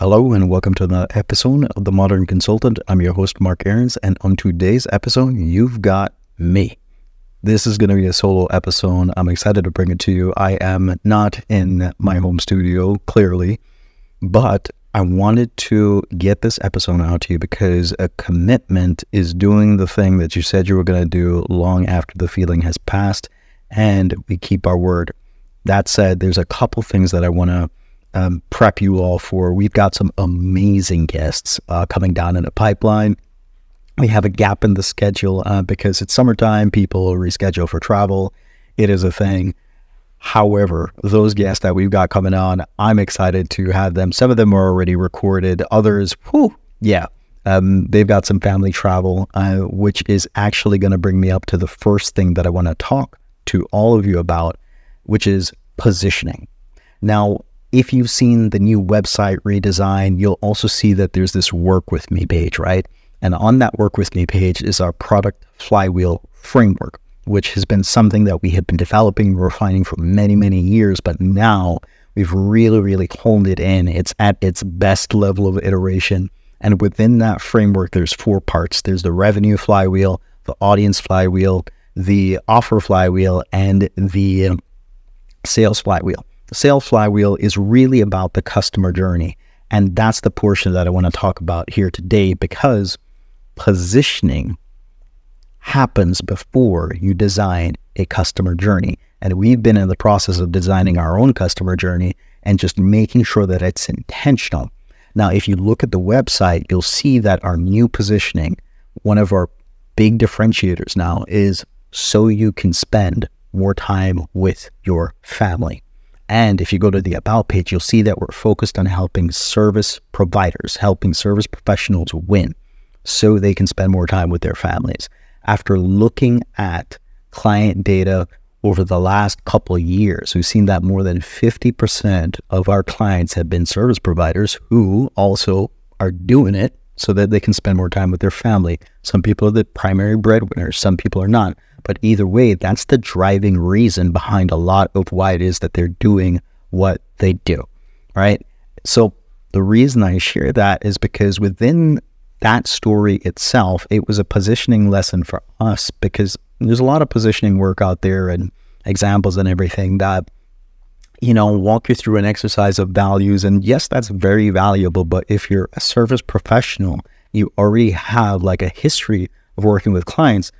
Hello and welcome to the episode of The Modern Consultant. I'm your host, Marc Aarons, and on today's episode, you've got me. This is going to be a solo episode. I'm excited to bring it to you. I am not in my home studio, clearly, but I wanted to get this episode out to you because a commitment is doing the thing that you said you were going to do long after the feeling has passed, and we keep our word. That said, there's a couple things that I want to um, prep you all for. We've got some amazing guests uh, coming down in a pipeline. We have a gap in the schedule uh, because it's summertime. People reschedule for travel. It is a thing. However, those guests that we've got coming on, I'm excited to have them. Some of them are already recorded. Others, whew, yeah, um, they've got some family travel, uh, which is actually going to bring me up to the first thing that I want to talk to all of you about, which is positioning. Now, if you've seen the new website redesign, you'll also see that there's this work with me page, right? And on that work with me page is our product flywheel framework, which has been something that we have been developing, and refining for many, many years. But now we've really, really honed it in. It's at its best level of iteration. And within that framework, there's four parts there's the revenue flywheel, the audience flywheel, the offer flywheel, and the sales flywheel. The sales flywheel is really about the customer journey. And that's the portion that I want to talk about here today because positioning happens before you design a customer journey. And we've been in the process of designing our own customer journey and just making sure that it's intentional. Now, if you look at the website, you'll see that our new positioning, one of our big differentiators now is so you can spend more time with your family. And if you go to the About page, you'll see that we're focused on helping service providers, helping service professionals win so they can spend more time with their families. After looking at client data over the last couple years, we've seen that more than 50% of our clients have been service providers who also are doing it so that they can spend more time with their family. Some people are the primary breadwinners, some people are not. But either way, that's the driving reason behind a lot of why it is that they're doing what they do. Right. So the reason I share that is because within that story itself, it was a positioning lesson for us because there's a lot of positioning work out there and examples and everything that, you know, walk you through an exercise of values. And yes, that's very valuable. But if you're a service professional, you already have like a history of working with clients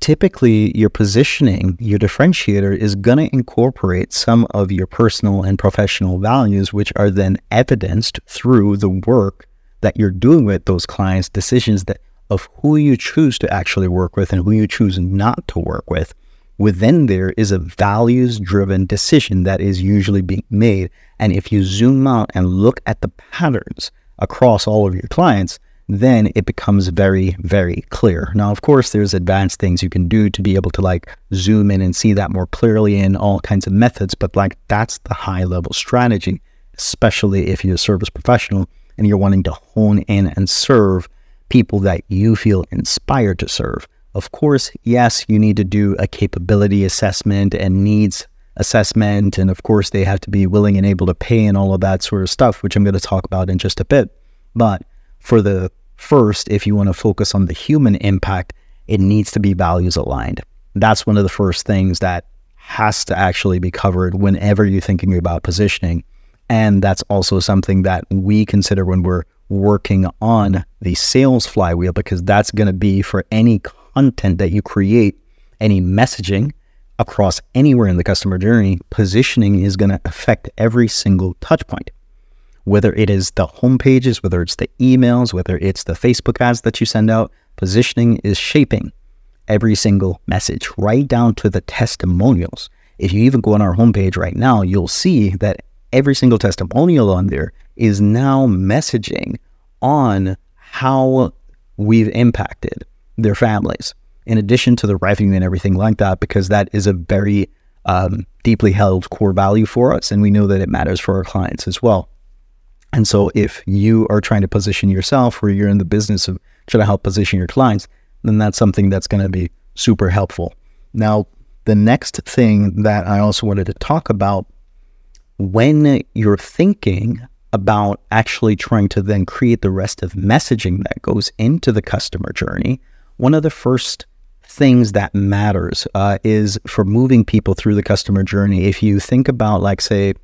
typically your positioning, your differentiator is going to incorporate some of your personal and professional values, which are then evidenced through the work that you're doing with those clients, decisions that of who you choose to actually work with and who you choose not to work with. Within there is a values driven decision that is usually being made. And if you zoom out and look at the patterns across all of your clients, then it becomes very, very clear. Now, of course, there's advanced things you can do to be able to like zoom in and see that more clearly in all kinds of methods, but like that's the high level strategy, especially if you're a service professional and you're wanting to hone in and serve people that you feel inspired to serve. Of course, yes, you need to do a capability assessment and needs assessment. And of course, they have to be willing and able to pay and all of that sort of stuff, which I'm going to talk about in just a bit. But for the first, if you want to focus on the human impact, it needs to be values aligned. That's one of the first things that has to actually be covered whenever you're thinking about positioning. And that's also something that we consider when we're working on the sales flywheel, because that's going to be for any content that you create, any messaging across anywhere in the customer journey, positioning is going to affect every single touch point whether it is the home pages, whether it's the emails, whether it's the Facebook ads that you send out, positioning is shaping every single message, right down to the testimonials. If you even go on our homepage right now, you'll see that every single testimonial on there is now messaging on how we've impacted their families, in addition to the revenue and everything like that, because that is a very um, deeply held core value for us. And we know that it matters for our clients as well. And so if you are trying to position yourself or you're in the business of trying to help position your clients, then that's something that's going to be super helpful. Now, the next thing that I also wanted to talk about when you're thinking about actually trying to then create the rest of messaging that goes into the customer journey, one of the first things that matters uh, is for moving people through the customer journey. If you think about, like, say,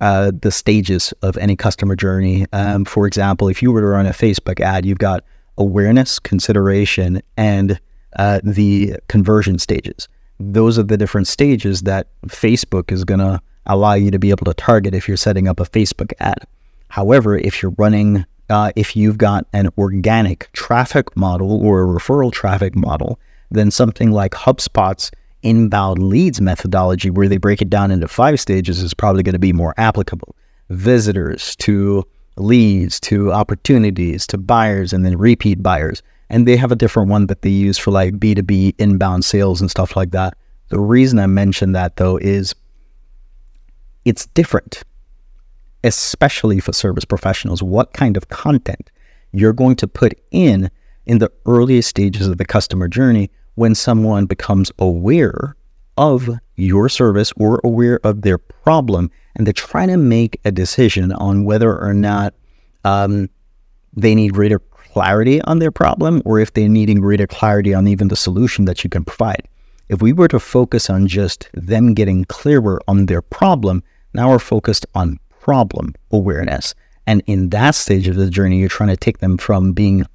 uh, the stages of any customer journey, um, for example, if you were to run a Facebook ad, you've got awareness, consideration, and uh, the conversion stages. Those are the different stages that Facebook is going to allow you to be able to target if you're setting up a Facebook ad. However, if you're running, uh, if you've got an organic traffic model or a referral traffic model, then something like HubSpot's inbound leads methodology, where they break it down into five stages, is probably going to be more applicable. Visitors to leads to opportunities to buyers and then repeat buyers. And they have a different one that they use for like B2B inbound sales and stuff like that. The reason I mention that though is it's different, especially for service professionals, what kind of content you're going to put in in the earliest stages of the customer journey when someone becomes aware of your service or aware of their problem and they're trying to make a decision on whether or not um, they need greater clarity on their problem or if they're needing greater clarity on even the solution that you can provide. If we were to focus on just them getting clearer on their problem, now we're focused on problem awareness. And in that stage of the journey, you're trying to take them from being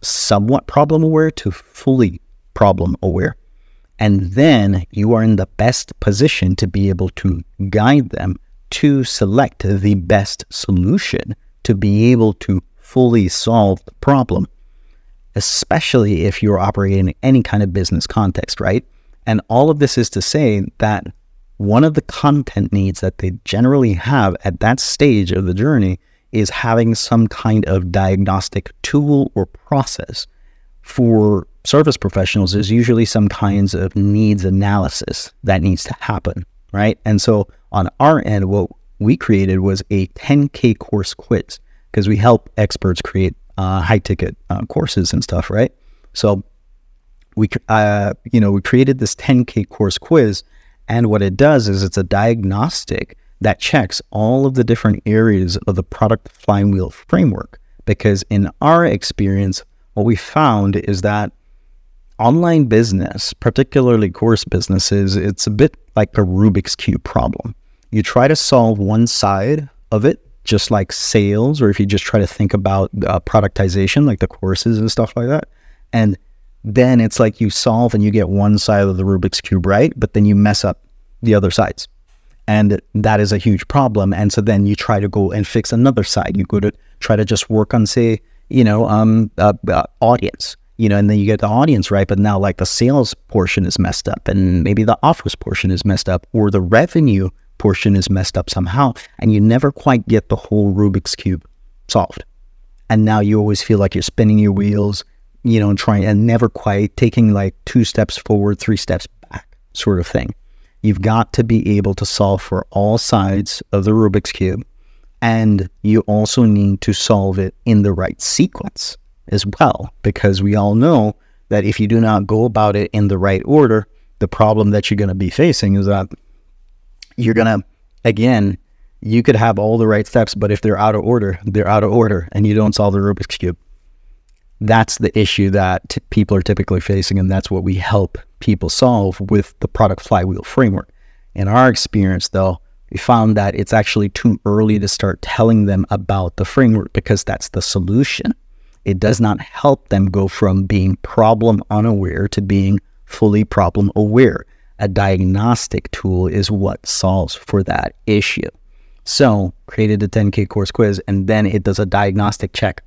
somewhat problem aware to fully problem aware. And then you are in the best position to be able to guide them to select the best solution to be able to fully solve the problem, especially if you're operating in any kind of business context, right? And all of this is to say that one of the content needs that they generally have at that stage of the journey is having some kind of diagnostic tool or process. For service professionals, is usually some kinds of needs analysis that needs to happen, right? And so on our end, what we created was a 10K course quiz because we help experts create uh, high ticket uh, courses and stuff, right? So we, uh, you know, we created this 10K course quiz, and what it does is it's a diagnostic that checks all of the different areas of the product flywheel framework. Because in our experience, what we found is that online business, particularly course businesses, it's a bit like a Rubik's Cube problem. You try to solve one side of it, just like sales, or if you just try to think about uh, productization, like the courses and stuff like that. And then it's like you solve and you get one side of the Rubik's Cube right, but then you mess up the other sides. And that is a huge problem. And so then you try to go and fix another side. You go to try to just work on, say, you know, um, uh, uh, audience you know, and then you get the audience right, but now like the sales portion is messed up, and maybe the offers portion is messed up, or the revenue portion is messed up somehow, and you never quite get the whole Rubik's cube solved. And now you always feel like you're spinning your wheels, you know, and trying and never quite taking like two steps forward, three steps back, sort of thing. You've got to be able to solve for all sides of the Rubik's cube, and you also need to solve it in the right sequence as well, because we all know that if you do not go about it in the right order, the problem that you're going to be facing is that you're going to, again, you could have all the right steps, but if they're out of order, they're out of order and you don't solve the Rubik's Cube. That's the issue that t- people are typically facing, and that's what we help people solve with the product flywheel framework. In our experience, though, we found that it's actually too early to start telling them about the framework because that's the solution. It does not help them go from being problem unaware to being fully problem aware. A diagnostic tool is what solves for that issue. So, created a 10K course quiz, and then it does a diagnostic check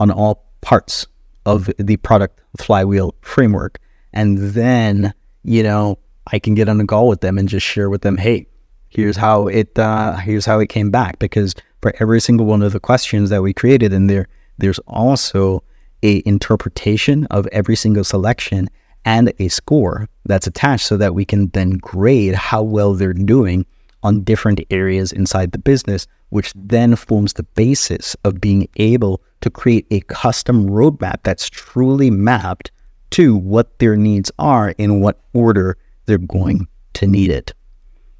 on all parts of the product flywheel framework. And then, you know, I can get on a call with them and just share with them, hey, here's how it uh, here's how it came back. Because for every single one of the questions that we created in there, there's also a interpretation of every single selection and a score that's attached so that we can then grade how well they're doing on different areas inside the business, which then forms the basis of being able to create a custom roadmap that's truly mapped to what their needs are in what order they're going to need it.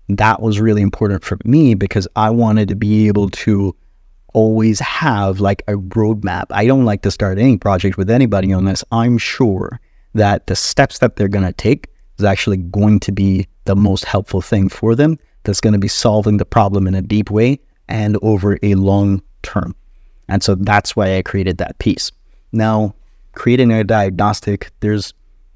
That was really important for me because I wanted to be able to always have like a roadmap. I don't like to start any project with anybody unless I'm sure that the steps that they're going to take is actually going to be the most helpful thing for them. That's going to be solving the problem in a deep way and over a long term. And so that's why I created that piece. Now, creating a diagnostic, there's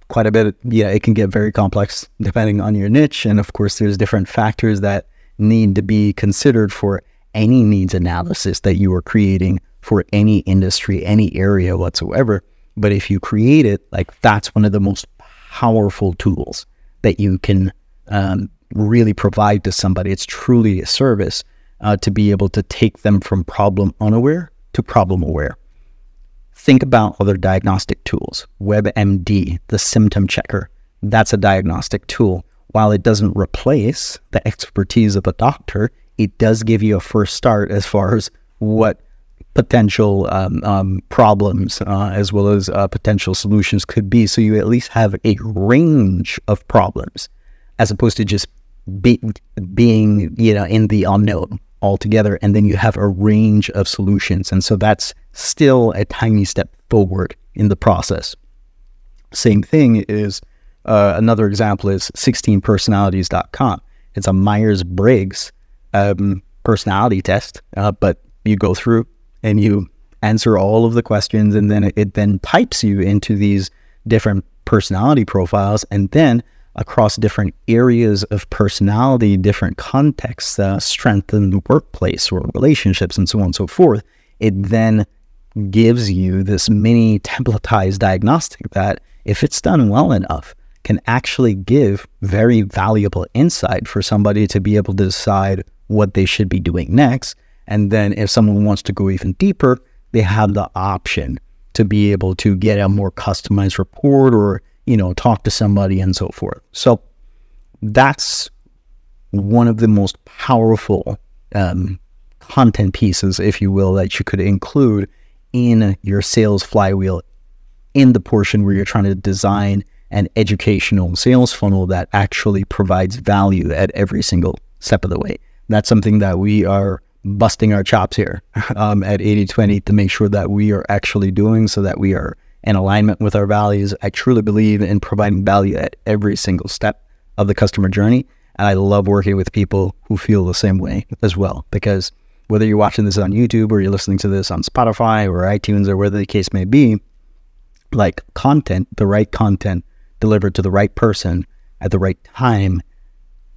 quite a bit, yeah, it can get very complex depending on your niche. And of course, there's different factors that need to be considered for any needs analysis that you are creating for any industry, any area whatsoever. But if you create it, like that's one of the most powerful tools that you can um, really provide to somebody. It's truly a service uh, to be able to take them from problem unaware to problem aware. Think about other diagnostic tools. WebMD, the symptom checker, that's a diagnostic tool. While it doesn't replace the expertise of a doctor, it does give you a first start as far as what potential um, um, problems uh, as well as uh, potential solutions could be. So you at least have a range of problems as opposed to just be, being, you know, in the unknown altogether. And then you have a range of solutions. And so that's still a tiny step forward in the process. Same thing is uh, another example is 16personalities.com. It's a Myers Briggs um, personality test, uh, but you go through and you answer all of the questions, and then it, it then types you into these different personality profiles, and then across different areas of personality, different contexts, uh, strength in the workplace or relationships, and so on and so forth, it then gives you this mini templatized diagnostic that, if it's done well enough, can actually give very valuable insight for somebody to be able to decide what they should be doing next. And then if someone wants to go even deeper, they have the option to be able to get a more customized report or, you know, talk to somebody and so forth. So that's one of the most powerful um, content pieces, if you will, that you could include in your sales flywheel in the portion where you're trying to design an educational sales funnel that actually provides value at every single step of the way that's something that we are busting our chops here um, at 8020 to make sure that we are actually doing so that we are in alignment with our values. I truly believe in providing value at every single step of the customer journey. And I love working with people who feel the same way as well. Because whether you're watching this on YouTube or you're listening to this on Spotify or iTunes or whatever the case may be, like content, the right content delivered to the right person at the right time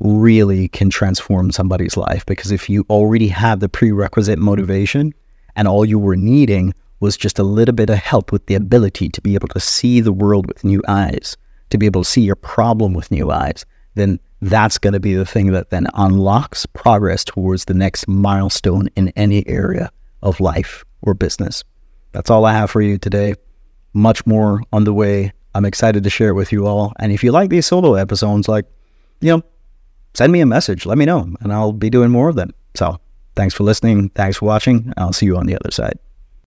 really can transform somebody's life. Because if you already have the prerequisite motivation and all you were needing was just a little bit of help with the ability to be able to see the world with new eyes, to be able to see your problem with new eyes, then that's going to be the thing that then unlocks progress towards the next milestone in any area of life or business. That's all I have for you today. Much more on the way. I'm excited to share it with you all. And if you like these solo episodes, like, you know, send me a message. Let me know, and I'll be doing more of them. So thanks for listening. Thanks for watching. I'll see you on the other side.